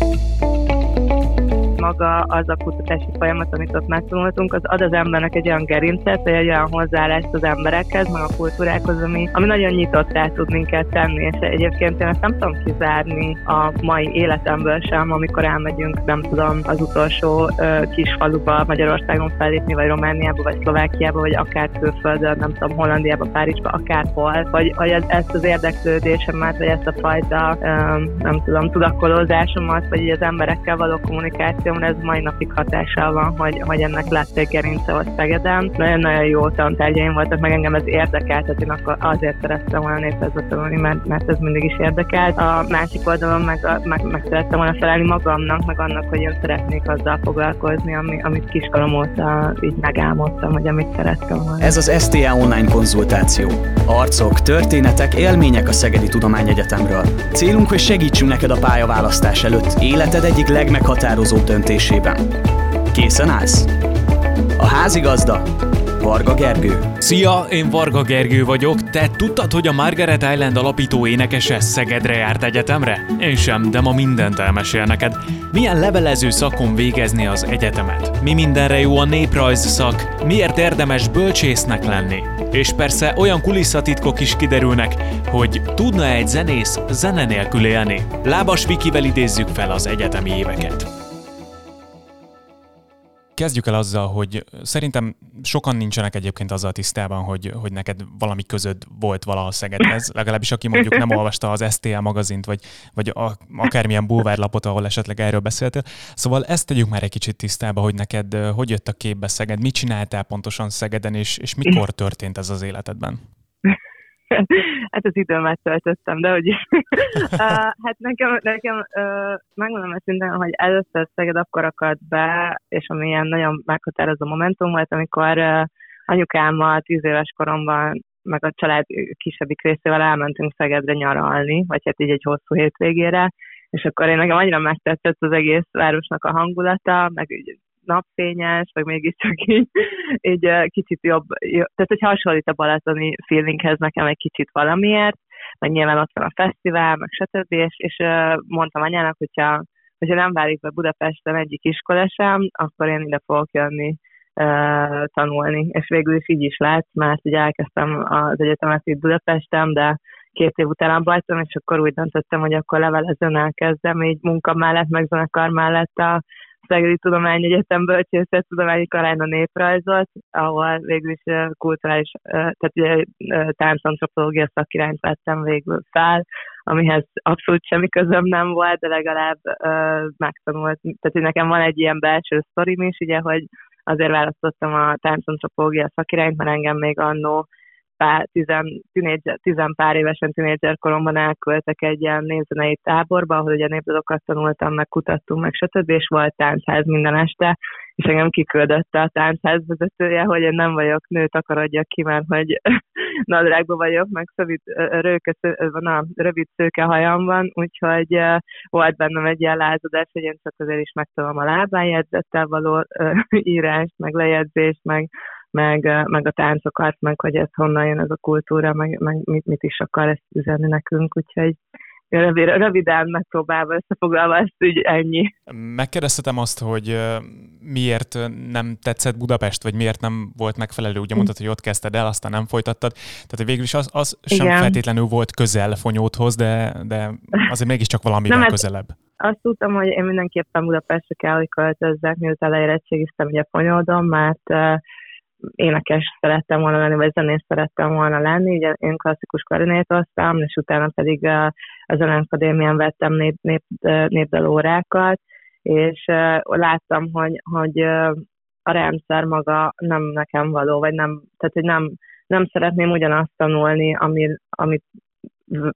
Música maga az a kutatási folyamat, amit ott megtanultunk, az ad az embernek egy olyan gerincet, vagy egy olyan hozzáállást az emberekhez, meg a kultúrákhoz, ami, ami nagyon nyitott rá tud minket tenni, és egyébként én ezt nem tudom kizárni a mai életemből sem, amikor elmegyünk, nem tudom, az utolsó uh, kis faluba Magyarországon fellépni, vagy Romániába, vagy Szlovákiába, vagy akár külföldön, nem tudom, Hollandiába, Párizsba, akárhol, vagy, vagy ezt az érdeklődésemet, vagy ezt a fajta, um, nem tudom, tudakolózásomat, vagy az emberekkel való kommunikáció Egyetemre ez mai napig hatással van, hogy, hogy ennek lett egy gerince a Szegeden. Nagyon-nagyon jó tantárgyaim voltak, meg engem ez érdekelt, tehát én akkor azért szerettem volna néprajzot tanulni, mert, mert ez mindig is érdekelt. A másik oldalon meg, meg, meg szerettem volna felelni magamnak, meg annak, hogy én szeretnék azzal foglalkozni, ami, amit kiskorom óta így megálmodtam, hogy amit szerettem volna. Ez az STA online konzultáció. Arcok, történetek, élmények a Szegedi Tudományegyetemről. Célunk, hogy segítsünk neked a pályaválasztás előtt életed egyik legmeghatározóbb döntés döntésében. Készen állsz? A házigazda Varga Gergő. Szia, én Varga Gergő vagyok. Te tudtad, hogy a Margaret Island alapító énekese Szegedre járt egyetemre? Én sem, de ma mindent elmesél neked. Milyen levelező szakon végezni az egyetemet? Mi mindenre jó a néprajz szak? Miért érdemes bölcsésznek lenni? És persze olyan kulisszatitkok is kiderülnek, hogy tudna egy zenész zene nélkül élni. Lábas Vikivel idézzük fel az egyetemi éveket kezdjük el azzal, hogy szerintem sokan nincsenek egyébként azzal tisztában, hogy, hogy neked valami közöd volt valaha Szegedhez, legalábbis aki mondjuk nem olvasta az STL magazint, vagy, vagy a, akármilyen bulvárlapot, ahol esetleg erről beszéltél. Szóval ezt tegyük már egy kicsit tisztába, hogy neked hogy jött a képbe Szeged, mit csináltál pontosan Szegeden, és, és mikor történt ez az életedben? hát az időmet töltöttem, de hogy hát nekem, nekem megmondom őszintén, hogy először Szeged akkor akadt be, és ami ilyen nagyon meghatározó momentum volt, amikor anyukámmal tíz éves koromban meg a család kisebbik részével elmentünk Szegedre nyaralni, vagy hát így egy hosszú hétvégére, és akkor én nekem annyira megtetszett az egész városnak a hangulata, meg napfényes, meg mégiscsak így, így kicsit jobb, tehát hogy hasonlít a balatoni feelinghez nekem egy kicsit valamiért, meg nyilván ott van a fesztivál, meg stb. És, és mondtam anyának, hogyha, hogyha nem válik be Budapesten egyik iskola sem, akkor én ide fogok jönni tanulni. És végül is így is lett, mert ugye elkezdtem az egyetemet itt Budapesten, de két év után abba és akkor úgy döntöttem, hogy akkor levelezőn elkezdem, így munka mellett, meg zenekar mellett a Szegedi Tudományegyetem Bölcsészet Tudományi Karán a néprajzot, ahol végül is kulturális, tehát ugye táncantropológia szakirányt vettem végül fel, amihez abszolút semmi közöm nem volt, de legalább megtanult. Tehát hogy nekem van egy ilyen belső sztorim is, ugye, hogy azért választottam a táncantropológia szakirányt, mert engem még annó pár, tizen, tinédzser, tizen pár évesen tínédzser koromban elköltek egy ilyen névzenei táborba, ahol ugye népdalokat tanultam, meg kutattunk, meg stb. és volt táncház minden este, és engem kiküldött a táncház vezetője, hogy én nem vagyok nő, takarodjak ki, mert hogy nadrágban vagyok, meg szövít, rőke, van a rövid szőke hajam van, úgyhogy volt bennem egy ilyen lázadás, hogy én csak azért is megtalom a lábán jegyzettel való írást, meg lejegyzést, meg meg, meg a táncokat, meg hogy ez honnan jön ez a kultúra, meg, meg mit, mit is akar ezt üzenni nekünk, úgyhogy röviden megpróbálva összefoglalva ezt így ennyi. Megkérdeztetem azt, hogy miért nem tetszett Budapest, vagy miért nem volt megfelelő, ugye mondtad, hogy ott kezdted el, aztán nem folytattad. Tehát végül is az, az sem Igen. feltétlenül volt közel Fonyódhoz, de, de azért mégiscsak valamivel nem, közelebb. Azt tudtam, hogy én mindenképpen Budapestre kell, hogy költözzek, miután leérettségiztem ugye Fonyódon, mert énekes szerettem volna lenni, vagy zenész szerettem volna lenni, ugye én klasszikus klarinétoztam, és utána pedig a, a Zenekadémián vettem nép, nép, népdalórákat, és láttam, hogy, hogy a rendszer maga nem nekem való, vagy nem, tehát hogy nem, nem szeretném ugyanazt tanulni, ami, amit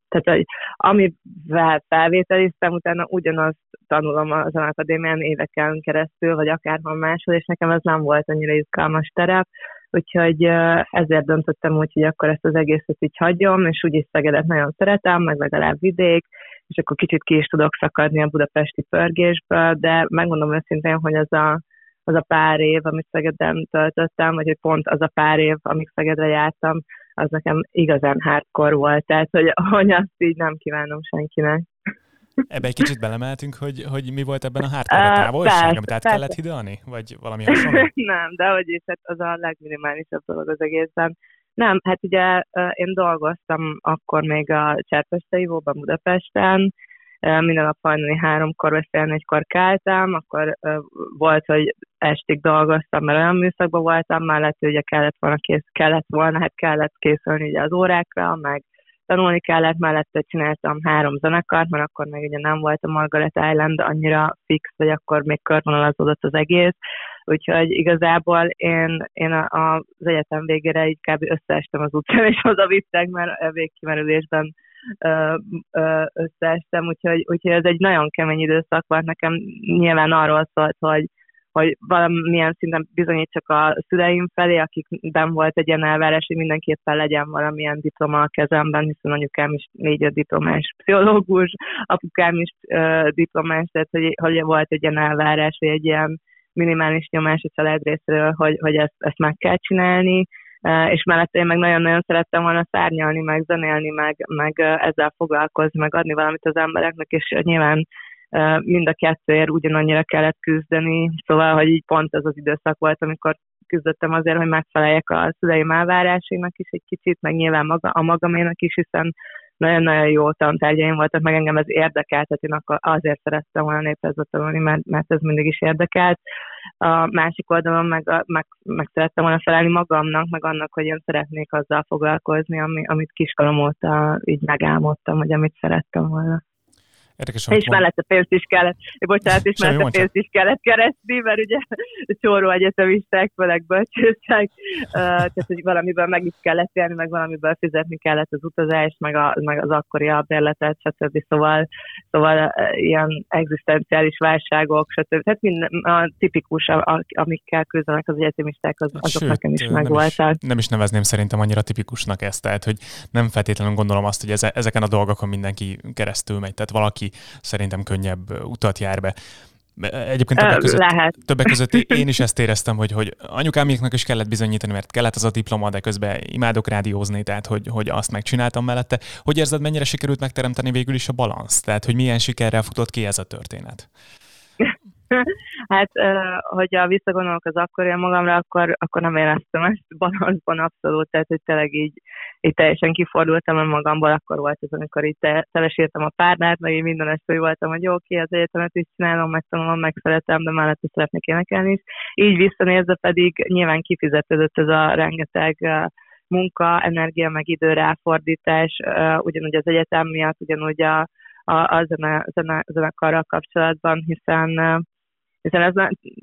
tehát hogy amivel felvételiztem, utána ugyanazt tanulom az akadémián éveken keresztül, vagy akárhol máshol, és nekem ez nem volt annyira izgalmas terep, úgyhogy ezért döntöttem úgy, hogy akkor ezt az egészet így hagyom, és úgyis Szegedet nagyon szeretem, meg legalább vidék, és akkor kicsit ki is tudok szakadni a budapesti pörgésből, de megmondom őszintén, hogy az a, az a pár év, amit Szegeden töltöttem, vagy hogy pont az a pár év, amíg Szegedre jártam, az nekem igazán hardcore volt, tehát hogy, hogy azt így nem kívánom senkinek. Ebbe egy kicsit belemeltünk, hogy, hogy mi volt ebben a hardcore távolság, amit át persze. kellett hidalni? Vagy valami hasonló? nem, de hogy is, hát az a legminimálisabb dolog az egészben. Nem, hát ugye én dolgoztam akkor még a Cserpeszteivóban Budapesten, minden nap hajnali háromkor vagy fél négykor keltem, akkor volt, hogy estig dolgoztam, mert olyan műszakban voltam, mellett ugye kellett volna, kész, kellett volna, hát kellett készülni ugye az órákra, meg tanulni kellett, mellette csináltam három zenekart, mert akkor még ugye nem volt a Margaret Island annyira fix, hogy akkor még körvonalazódott az egész, úgyhogy igazából én, én a, a, az egyetem végére így kb. összeestem az utcán, és vittek, mert végkimerülésben összeestem, úgyhogy, úgyhogy ez egy nagyon kemény időszak volt nekem. Nyilván arról szólt, hogy, hogy valamilyen szinten bizonyítsak a szüleim felé, akikben volt egy ilyen elvárás, hogy mindenképpen legyen valamilyen diploma a kezemben, hiszen anyukám is négy diplomás pszichológus, apukám is uh, diplomás, tehát hogy, hogy volt egy ilyen elvárás, vagy egy ilyen minimális nyomás a család részéről, hogy, hogy ezt, ezt meg kell csinálni, és mellett én meg nagyon-nagyon szerettem volna szárnyalni, meg zenélni, meg, meg ezzel foglalkozni, meg adni valamit az embereknek, és nyilván mind a kettőért ugyanannyira kellett küzdeni, szóval, hogy így pont ez az időszak volt, amikor küzdöttem azért, hogy megfeleljek a szüleim elvárásainak is egy kicsit, meg nyilván maga, a magaménak is, hiszen nagyon-nagyon jó tantárgyaim voltak, meg engem ez érdekelt, tehát én akkor azért szerettem volna néprajzot tanulni, mert, mert ez mindig is érdekelt. A másik oldalon meg, meg, meg szerettem volna felelni magamnak, meg annak, hogy én szeretnék azzal foglalkozni, ami, amit kiskolom óta így megálmodtam, hogy amit szerettem volna. Érdekes, és mellette pénzt is kellett, bocsánat, és mellette pénzt is kellett keresni, mert ugye csóró egyetemisták, főleg bölcsősek, uh, tehát hogy valamiből meg is kellett élni, meg valamiből fizetni kellett az utazást, meg, a, meg az akkori albérletet, stb. Szóval, szóval ilyen egzisztenciális válságok, stb. Tehát minden, a tipikus, amikkel küzdenek az egyetemisták, az, azok Sőt, nekem is megvoltak. Nem is nevezném szerintem annyira tipikusnak ezt, tehát hogy nem feltétlenül gondolom azt, hogy ezeken a dolgokon mindenki keresztül megy. Tehát valaki aki szerintem könnyebb utat jár be. Egyébként többek között, Lehet. többek között én is ezt éreztem, hogy, hogy anyukámiknak is kellett bizonyítani, mert kellett az a diploma, de közben imádok rádiózni, tehát hogy, hogy azt megcsináltam mellette. Hogy érzed, mennyire sikerült megteremteni végül is a balansz? Tehát, hogy milyen sikerrel futott ki ez a történet? hát, hogyha visszagondolok az akkori magamra, akkor, akkor nem éreztem ezt balanszban abszolút, tehát hogy tényleg így, így teljesen kifordultam a magamból, akkor volt az, amikor itt telesírtam a párnát, meg én minden este voltam, hogy jó, ki az egyetemet is csinálom, megtanulom, megszeretem, de mellett is szeretnék énekelni is. Így visszanézve pedig nyilván kifizetődött ez a rengeteg munka, energia, meg idő ráfordítás, ugyanúgy az egyetem miatt, ugyanúgy a, a, a zene, zene, zenekarral kapcsolatban, hiszen hiszen ez,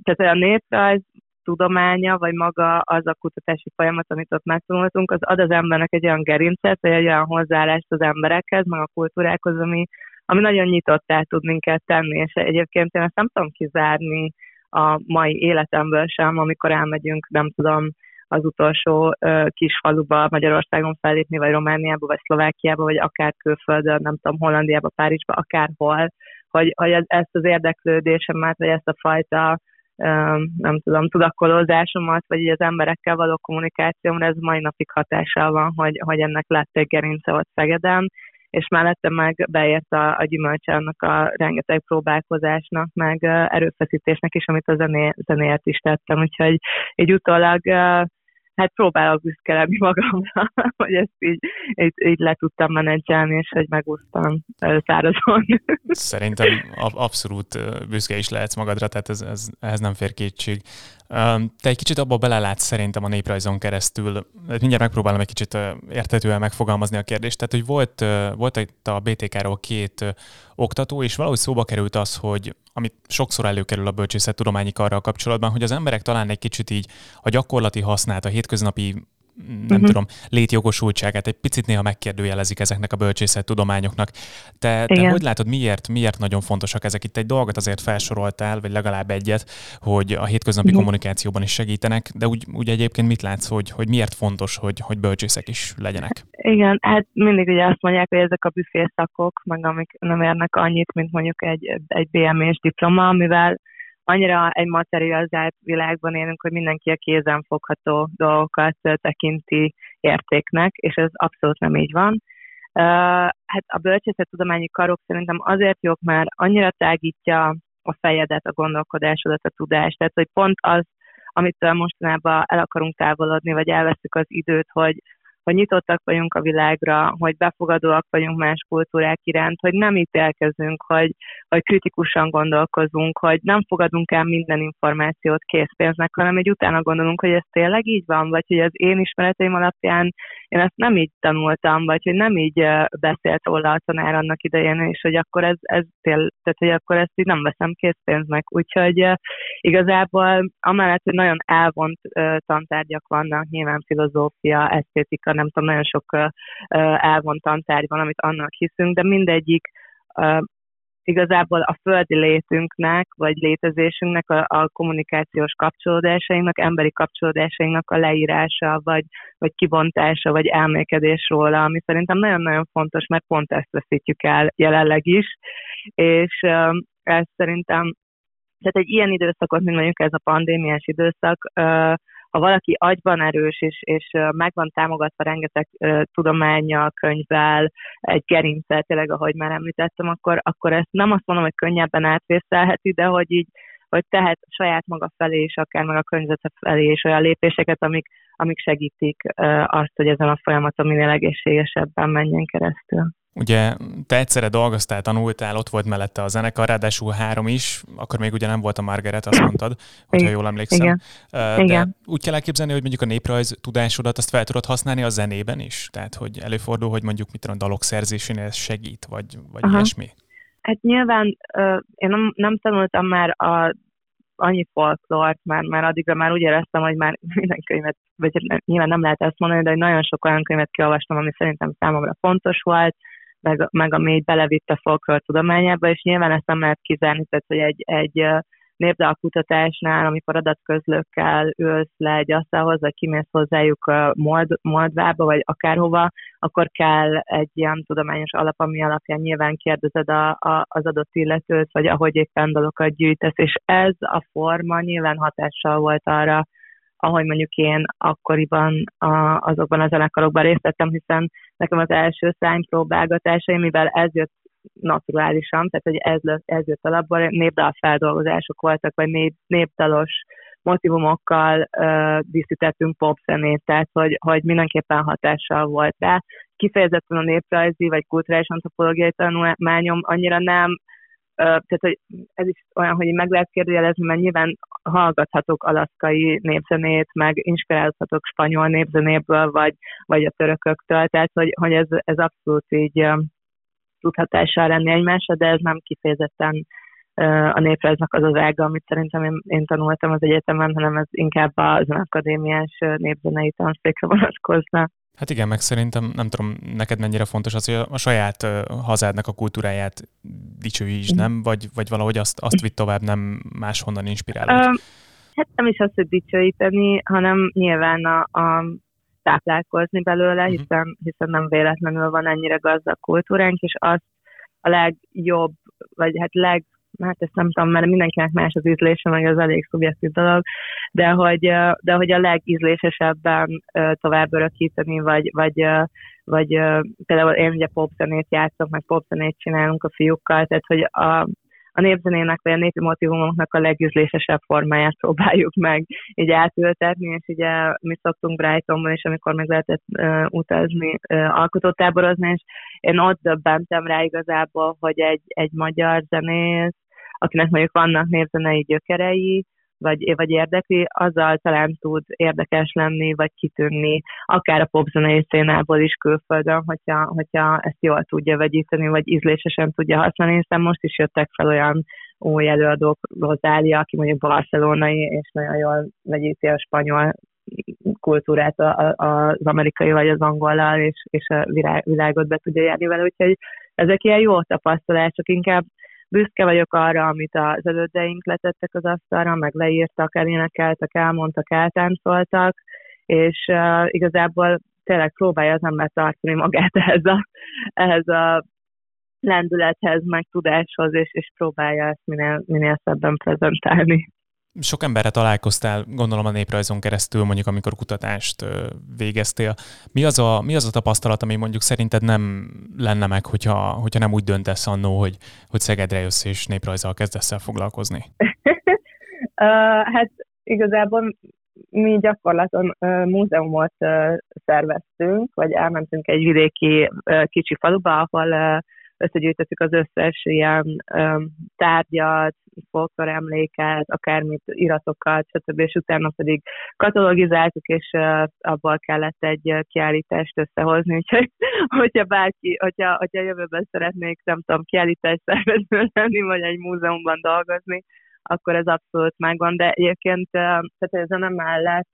tehát a néprajz tudománya, vagy maga az a kutatási folyamat, amit ott megtanultunk, az ad az embernek egy olyan gerincet, vagy egy olyan hozzáállást az emberekhez, meg a kultúrákhoz, ami, ami nagyon nyitottá tud minket tenni, és egyébként én ezt nem tudom kizárni a mai életemből sem, amikor elmegyünk, nem tudom, az utolsó kis faluba Magyarországon fellépni, vagy Romániába, vagy Szlovákiába, vagy akár külföldön, nem tudom, Hollandiába, Párizsba, akárhol, hogy, hogy ezt az érdeklődésemet, vagy ezt a fajta nem tudom, tudakolózásomat, vagy így az emberekkel való kommunikációmra ez mai napig hatással van, hogy, hogy ennek lett egy gerince ott Szegeden, és mellette meg beért a, a gyümölcs annak a rengeteg próbálkozásnak, meg erőfeszítésnek is, amit a zené, zenéért is tettem, úgyhogy így utólag hát próbálok büszke lenni magamra, hogy ezt így, így, így le tudtam menedzselni, és hogy megúsztam szárazon. Szerintem abszolút büszke is lehetsz magadra, tehát ez, ez, ehhez nem fér kétség. Te egy kicsit abba belelátsz szerintem a néprajzon keresztül. Mindjárt megpróbálom egy kicsit értetően megfogalmazni a kérdést. Tehát, hogy volt, volt itt a BTK-ról két oktató, és valahogy szóba került az, hogy amit sokszor előkerül a bölcsészettudományi karral kapcsolatban, hogy az emberek talán egy kicsit így a gyakorlati hasznát, a hétköznapi nem uh-huh. tudom, létjogosultságát egy picit néha megkérdőjelezik ezeknek a bölcsészettudományoknak. Te, te hogy látod, miért, miért nagyon fontosak ezek? Itt egy dolgot azért felsoroltál, vagy legalább egyet, hogy a hétköznapi uh-huh. kommunikációban is segítenek, de úgy, úgy egyébként mit látsz, hogy, hogy miért fontos, hogy, hogy bölcsészek is legyenek? Igen, hát mindig ugye azt mondják, hogy ezek a büfészakok, meg amik nem érnek annyit, mint mondjuk egy, egy BMS diploma, amivel annyira egy materializált világban élünk, hogy mindenki a kézen fogható dolgokat tekinti értéknek, és ez abszolút nem így van. hát a bölcsészettudományi karok szerintem azért jók, mert annyira tágítja a fejedet, a gondolkodásodat, a tudást. Tehát, hogy pont az, amitől mostanában el akarunk távolodni, vagy elveszük az időt, hogy hogy nyitottak vagyunk a világra, hogy befogadóak vagyunk más kultúrák iránt, hogy nem ítélkezünk, hogy, hogy kritikusan gondolkozunk, hogy nem fogadunk el minden információt készpénznek, hanem egy utána gondolunk, hogy ez tényleg így van, vagy hogy az én ismereteim alapján én ezt nem így tanultam, vagy hogy nem így beszélt róla a tanár annak idején, és hogy akkor ez, ez tél, tehát hogy akkor ezt így nem veszem készpénznek. Úgyhogy igazából amellett, hogy nagyon elvont tantárgyak vannak, nyilván filozófia, esztétika, nem tudom, nagyon sok elvont tantárgy van, amit annak hiszünk, de mindegyik igazából a földi létünknek, vagy létezésünknek, a, a kommunikációs kapcsolódásainknak, emberi kapcsolódásainknak a leírása, vagy, vagy kibontása, vagy elmékedés róla, ami szerintem nagyon-nagyon fontos, mert pont ezt veszítjük el jelenleg is, és ez szerintem, tehát egy ilyen időszakot, mint mondjuk ez a pandémiás időszak, ha valaki agyban erős, és, és meg van támogatva rengeteg uh, tudományjal, könyvvel, egy gerincsel, tényleg, ahogy már említettem, akkor, akkor ezt nem azt mondom, hogy könnyebben átvészelheti, de hogy így hogy tehet saját maga felé, és akár meg a környezete felé, és olyan lépéseket, amik, amik segítik azt, hogy ezen a folyamaton minél egészségesebben menjen keresztül. Ugye te egyszerre dolgoztál, tanultál, ott volt mellette a zenekar, ráadásul három is, akkor még ugye nem volt a Margaret, azt mondtad, hogyha jól emlékszem. Igen. De Igen. úgy kell elképzelni, hogy mondjuk a néprajz tudásodat azt fel tudod használni a zenében is? Tehát, hogy előfordul, hogy mondjuk mit tudom, dalok szerzésénél segít, vagy, vagy Aha. ilyesmi? Hát nyilván én nem, nem tanultam már a annyi folklort, már, már addigra már úgy éreztem, hogy már minden könyvet, vagy nyilván nem lehet ezt mondani, de hogy nagyon sok olyan könyvet kiolvastam, ami szerintem számomra fontos volt, meg, meg ami így belevitt a folklór tudományába, és nyilván ezt nem lehet kizárni, tehát hogy egy, egy népdalkutatásnál, amikor adatközlőkkel ülsz le egy asztalhoz, vagy kimész hozzájuk Mold, Moldvába, vagy akárhova, akkor kell egy ilyen tudományos alap, ami alapján nyilván kérdezed a, a, az adott illetőt, vagy ahogy éppen dalokat gyűjtesz, és ez a forma nyilván hatással volt arra, ahogy mondjuk én akkoriban a, azokban a zenekarokban részt vettem, hiszen nekem az első szánypróbálgatásaim, mivel ez jött naturálisan, tehát hogy ez, ez jött alapból, népdal feldolgozások voltak, vagy nép, népdalos motivumokkal uh, díszítettünk popzenét, tehát hogy, hogy mindenképpen hatással volt rá. Kifejezetten a néprajzi vagy kulturális antropológiai tanulmányom annyira nem tehát hogy ez is olyan, hogy meg lehet kérdőjelezni, mert nyilván hallgathatok alaszkai népzenét, meg inspirálhatok spanyol népzenéből, vagy, vagy a törököktől, tehát hogy, hogy ez, ez abszolút így tud hatással lenni egymásra, de ez nem kifejezetten a néprajznak az az ága, amit szerintem én, én tanultam az egyetemen, hanem ez inkább az akadémiás népzenei tanszékre vonatkozna. Hát igen, meg szerintem nem tudom, neked mennyire fontos az, hogy a saját hazádnak a kultúráját dicsőítsd, nem? Vagy, vagy valahogy azt, azt vitt tovább, nem máshonnan inspirálod? Um, hát nem is azt, hogy dicsőíteni, hanem nyilván a, a táplálkozni belőle, uh-huh. hiszen, hiszen nem véletlenül van ennyire gazdag kultúránk, és azt a legjobb, vagy hát leg hát ezt nem tudom, mert mindenkinek más az ízlése, meg az elég szubjektív dolog, de hogy, de hogy a legízlésesebben tovább örökíteni, vagy, vagy, vagy például én ugye popzenét játszok, meg popzenét csinálunk a fiúkkal, tehát hogy a, a népzenének vagy a népi motivumoknak a legüzlésesebb formáját próbáljuk meg így átültetni, és ugye mi szoktunk Brightonban is, amikor meg lehetett uh, utazni, uh, alkotótáborozni, és én ott döbbentem rá igazából, hogy egy, egy magyar zenész, akinek mondjuk vannak népzenei gyökerei, vagy, vagy érdekli, azzal talán tud érdekes lenni, vagy kitűnni, akár a popzenei szénából is külföldön, hogyha, hogyha ezt jól tudja vegyíteni, vagy ízlésesen tudja használni, hiszen most is jöttek fel olyan új előadók, Rozália, aki mondjuk barcelonai, és nagyon jól vegyíti a spanyol kultúrát az amerikai vagy az angollal, és, és a világot be tudja járni vele, úgyhogy ezek ilyen jó tapasztalások, inkább büszke vagyok arra, amit az elődeink letettek az asztalra, meg leírtak, elénekeltek, elmondtak, eltáncoltak, és uh, igazából tényleg próbálja az ember tartani magát ehhez a, ehhez a lendülethez, meg tudáshoz, és, és próbálja ezt minél, minél szebben prezentálni. Sok emberre találkoztál, gondolom a néprajzon keresztül, mondjuk amikor kutatást végeztél. Mi az a, mi az a tapasztalat, ami mondjuk szerinted nem lenne meg, hogyha, hogyha nem úgy döntesz annó, hogy, hogy Szegedre jössz és néprajzzal kezdesz el foglalkozni? uh, hát igazából mi gyakorlaton uh, múzeumot uh, szerveztünk, vagy elmentünk egy vidéki uh, kicsi faluba, ahol uh, összegyűjtöttük az összes ilyen um, tárgyat, folkloremléket, akármit, iratokat, stb. És utána pedig katalogizáltuk, és abból kellett egy kiállítást összehozni, úgyhogy hogyha bárki, hogyha, hogyha jövőben szeretnék, nem tudom, kiállítást szervező lenni, vagy egy múzeumban dolgozni, akkor ez abszolút megvan, de egyébként tehát ez nem mellett,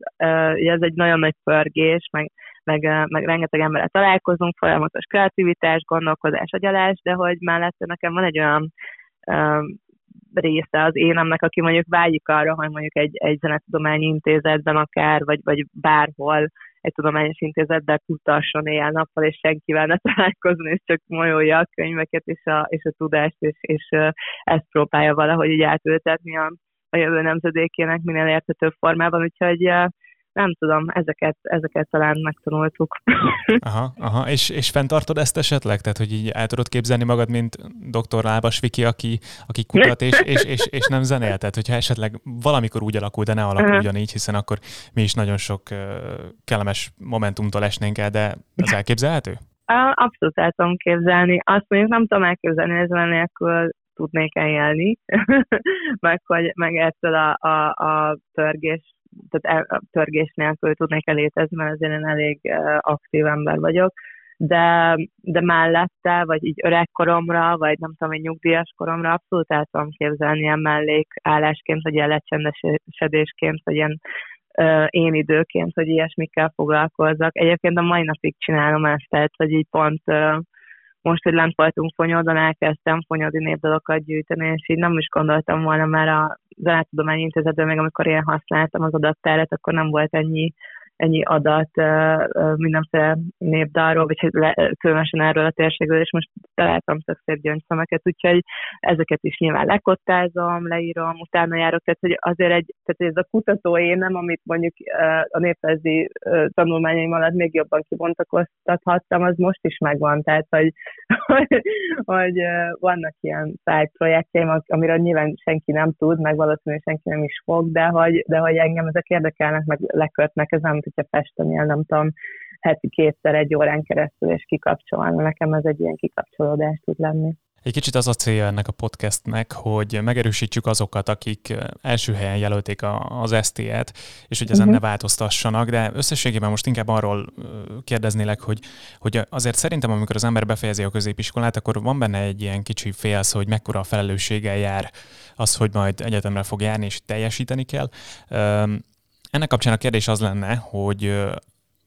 ez egy nagyon nagy pörgés, meg, meg, meg rengeteg emberrel találkozunk, folyamatos kreativitás, gondolkozás, agyalás, de hogy mellette nekem van egy olyan része az énemnek, aki mondjuk vágyik arra, hogy mondjuk egy, egy zenetudományi intézetben akár, vagy, vagy bárhol egy tudományos intézetben kutasson éjjel-nappal, és senkivel ne találkozni, és csak molyolja a könyveket és a, és a tudást, és, és ezt próbálja valahogy így átültetni a, a jövő nemzedékének minél érthetőbb formában, úgyhogy nem tudom, ezeket, ezeket talán megtanultuk. Aha, aha. És, és fenntartod ezt esetleg? Tehát, hogy így el tudod képzelni magad, mint dr. Lábas Viki, aki, aki kutat és, és, és, és nem zenél? Tehát, hogyha esetleg valamikor úgy alakul, de ne alakuljon így, hiszen akkor mi is nagyon sok kellemes momentumtól esnénk el, de ez elképzelhető? Abszolút el tudom képzelni. Azt mondjuk nem tudom elképzelni, ezzel nélkül tudnék eljelni, meg, hogy, meg ettől a, a, a törgés tehát el, törgés nélkül tudnék elétezni, mert azért én elég aktív ember vagyok, de, de mellette, vagy így öregkoromra, vagy nem tudom, egy nyugdíjas koromra abszolút el tudom képzelni ilyen mellékállásként, vagy ilyen lecsendesedésként, vagy ilyen uh, én időként, hogy ilyesmikkel foglalkozzak. Egyébként a mai napig csinálom ezt, tehát, hogy így pont uh, most, hogy lent voltunk Fonyodon, elkezdtem fonyodi népdalokat gyűjteni, és így nem is gondoltam volna már a Zenetudományi Intézetben, még amikor én használtam az adattárat, akkor nem volt ennyi ennyi adat mindenféle népdalról, vagy különösen erről a térségről, és most találtam tök szép gyöngyszemeket, úgyhogy ezeket is nyilván lekottázom, leírom, utána járok, tehát hogy azért egy, tehát ez a kutató énem, amit mondjuk a néprajzi tanulmányaim alatt még jobban kibontakoztathattam, az most is megvan, tehát hogy, hogy, hogy vannak ilyen side projektjeim, amiről nyilván senki nem tud, meg valószínűleg senki nem is fog, de hogy, de hogy engem ezek érdekelnek, meg lekötnek, ez nem hogyha festenél, nem tudom, heti kétszer egy órán keresztül, és kikapcsolni. Nekem ez egy ilyen kikapcsolódás tud lenni. Egy kicsit az a célja ennek a podcastnek, hogy megerősítsük azokat, akik első helyen jelölték az ST-et, és hogy ezen uh-huh. ne változtassanak, de összességében most inkább arról kérdeznélek, hogy, hogy azért szerintem, amikor az ember befejezi a középiskolát, akkor van benne egy ilyen kicsi félsz, hogy mekkora a felelősséggel jár az, hogy majd egyetemre fog járni, és teljesíteni kell. Ennek kapcsán a kérdés az lenne, hogy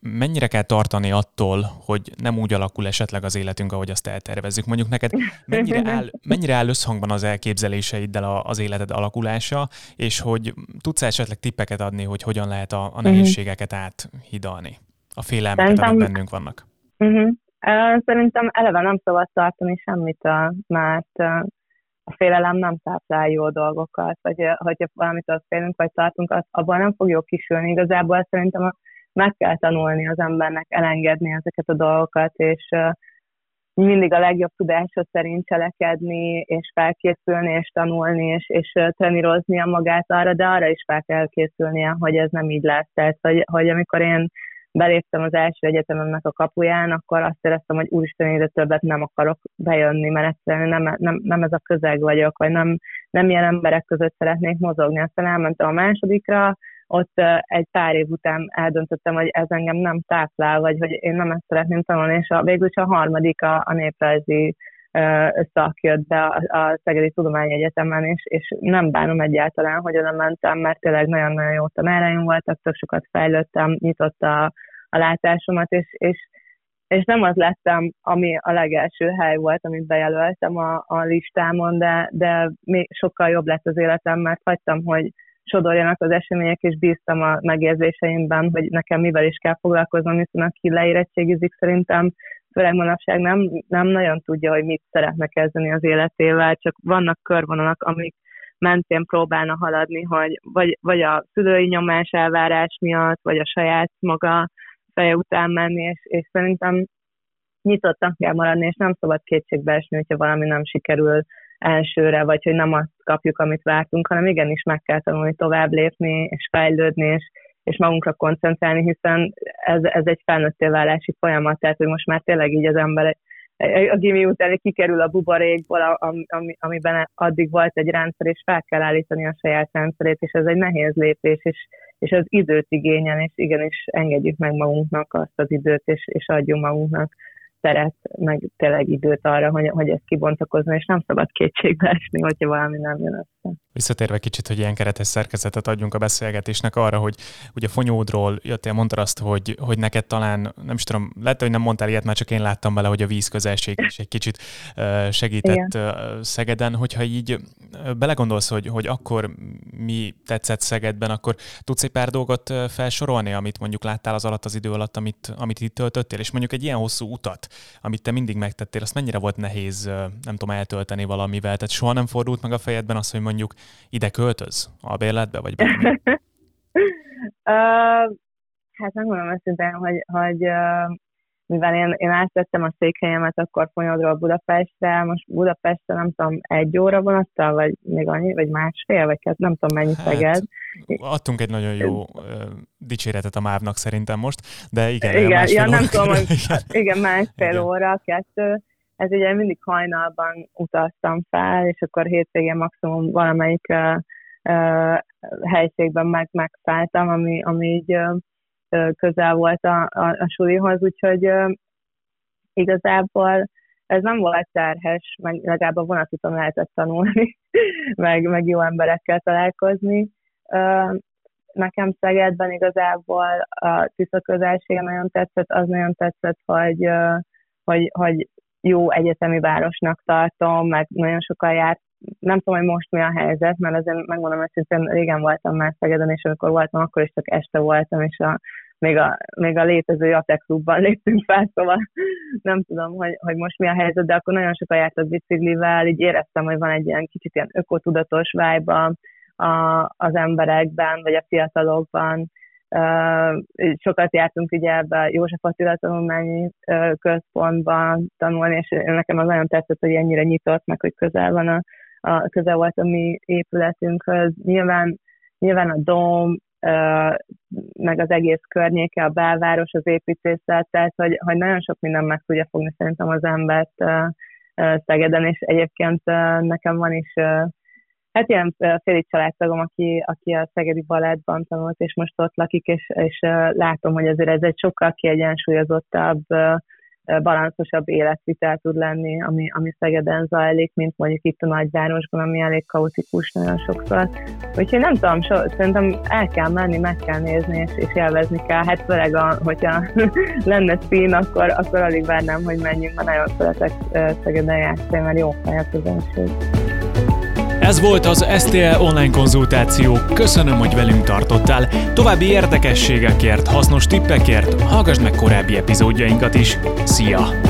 mennyire kell tartani attól, hogy nem úgy alakul esetleg az életünk, ahogy azt eltervezzük. Mondjuk neked mennyire áll, mennyire áll összhangban az elképzeléseiddel az életed alakulása, és hogy tudsz esetleg tippeket adni, hogy hogyan lehet a, a mhm. nehézségeket áthidalni, a félelmeket, Szerintem... amik bennünk vannak? Uh-huh. Szerintem eleve nem szabad tartani semmit, mert a félelem nem táplál jó dolgokat, vagy hogyha valamit azt félünk, vagy tartunk, az, abban nem fog jó kisülni. Igazából szerintem meg kell tanulni az embernek elengedni ezeket a dolgokat, és mindig a legjobb tudása szerint cselekedni, és felkészülni, és tanulni, és, és treníroznia magát arra, de arra is fel kell készülnie, hogy ez nem így lesz. Tehát, hogy, hogy amikor én beléptem az első egyetememnek a kapuján, akkor azt éreztem, hogy úristen, ide többet nem akarok bejönni, mert egyszerűen nem, nem, nem ez a közeg vagyok, vagy nem, nem ilyen emberek között szeretnék mozogni. Aztán elmentem a másodikra, ott egy pár év után eldöntöttem, hogy ez engem nem táplál, vagy hogy én nem ezt szeretném tanulni, és a, végül a harmadik a, a néprajzi szak be a, Szegedi Tudományegyetemen, és, és nem bánom egyáltalán, hogy oda mentem, mert tényleg nagyon-nagyon jó tanáraim voltak, tök sokat fejlődtem, nyitott a, a látásomat, és, és, és nem az lettem, ami a legelső hely volt, amit bejelöltem a, a listámon, de, de még sokkal jobb lett az életem, mert hagytam, hogy sodorjanak az események, és bíztam a megérzéseimben, hogy nekem mivel is kell foglalkoznom, hiszen aki leérettségizik szerintem főleg manapság nem, nem nagyon tudja, hogy mit szeretne kezdeni az életével, csak vannak körvonalak, amik mentén próbálna haladni, hogy vagy, vagy a szülői nyomás elvárás miatt, vagy a saját maga feje után menni, és, és szerintem nyitottan kell maradni, és nem szabad kétségbe esni, hogyha valami nem sikerül elsőre, vagy hogy nem azt kapjuk, amit vártunk, hanem igenis meg kell tanulni tovább lépni, és fejlődni, és, és magunkra koncentrálni, hiszen ez, ez egy felnőtté válási folyamat, tehát hogy most már tényleg így az ember a gimi után kikerül a buborékból, am, am, amiben addig volt egy rendszer, és fel kell állítani a saját rendszerét, és ez egy nehéz lépés, és, és az időt igényel, és igenis engedjük meg magunknak azt az időt, és, és adjunk magunknak teret, meg tényleg időt arra, hogy, hogy ezt kibontakozni, és nem szabad kétségbe esni, hogyha valami nem jön össze. Visszatérve kicsit, hogy ilyen keretes szerkezetet adjunk a beszélgetésnek arra, hogy ugye Fonyódról jöttél, mondtad azt, hogy, hogy neked talán, nem is tudom, lehet, hogy nem mondtál ilyet, már csak én láttam bele, hogy a vízközelség is egy kicsit segített Igen. Szegeden, hogyha így belegondolsz, hogy, hogy akkor mi tetszett Szegedben, akkor tudsz egy pár dolgot felsorolni, amit mondjuk láttál az alatt az idő alatt, amit, amit itt töltöttél, és mondjuk egy ilyen hosszú utat, amit te mindig megtettél, azt mennyire volt nehéz, nem tudom, eltölteni valamivel? Tehát soha nem fordult meg a fejedben az, hogy mondjuk ide költöz a bérletbe, vagy bármi? uh, hát megmondom őszintén, hogy, hogy uh, mivel én, én átvettem a székhelyemet akkor Fonyodról Budapestre, most Budapestre nem tudom, egy óra vonattal, vagy még annyi, vagy másfél, vagy hát nem tudom mennyi hát, Szeged. Adtunk egy nagyon jó uh, dicséretet a mávnak szerintem most, de igen. Igen, ja, nem tudom, hogy igen, másfél igen. óra, kettő. Ez ugye mindig hajnalban utaztam fel, és akkor hétvégén maximum valamelyik uh, uh, helységben meg, megszálltam, ami, ami így uh, közel volt a, a, a sulihoz, úgyhogy uh, igazából ez nem volt terhes, meg legalább a vonatúton lehetett tanulni, meg, meg jó emberekkel találkozni. Nekem Szegedben igazából a Tisza közelsége nagyon tetszett, az nagyon tetszett, hogy, hogy, hogy jó egyetemi városnak tartom, meg nagyon sokan járt. Nem tudom, hogy most mi a helyzet, mert azért megmondom, szerintem régen voltam már Szegeden, és amikor voltam, akkor is csak este voltam, és a még a, még a létező Jatek klubban léptünk fel, szóval nem tudom, hogy, hogy most mi a helyzet, de akkor nagyon sokat jártak biciklivel, így éreztem, hogy van egy ilyen kicsit ilyen ökotudatos vibe a, az emberekben, vagy a fiatalokban. Sokat jártunk ugye ebbe a József Attila tanulmányi központban tanulni, és nekem az nagyon tetszett, hogy ennyire nyitott, meg hogy közel van a, a közel volt a mi épületünkhöz. Nyilván, nyilván a dom, meg az egész környéke, a belváros, az építészet, tehát hogy, hogy nagyon sok minden meg tudja fogni szerintem az embert Szegeden, és egyébként nekem van is hát ilyen félig családtagom, aki, aki a Szegedi Balettban tanult, és most ott lakik, és, és látom, hogy azért ez egy sokkal kiegyensúlyozottabb balanszosabb életvitel tud lenni, ami, ami Szegeden zajlik, mint mondjuk itt a nagyvárosban, ami elég kaotikus nagyon sokszor. Úgyhogy nem tudom, so, szerintem el kell menni, meg kell nézni, és, és élvezni kell. Hát főleg, a, hogyha lenne szín, akkor, akkor alig várnám, hogy menjünk, mert nagyon szeretek Szegeden játszani, mert jó fej a közönség. Ez volt az STL online konzultáció. Köszönöm, hogy velünk tartottál. További érdekességekért, hasznos tippekért hallgass meg korábbi epizódjainkat is. Szia!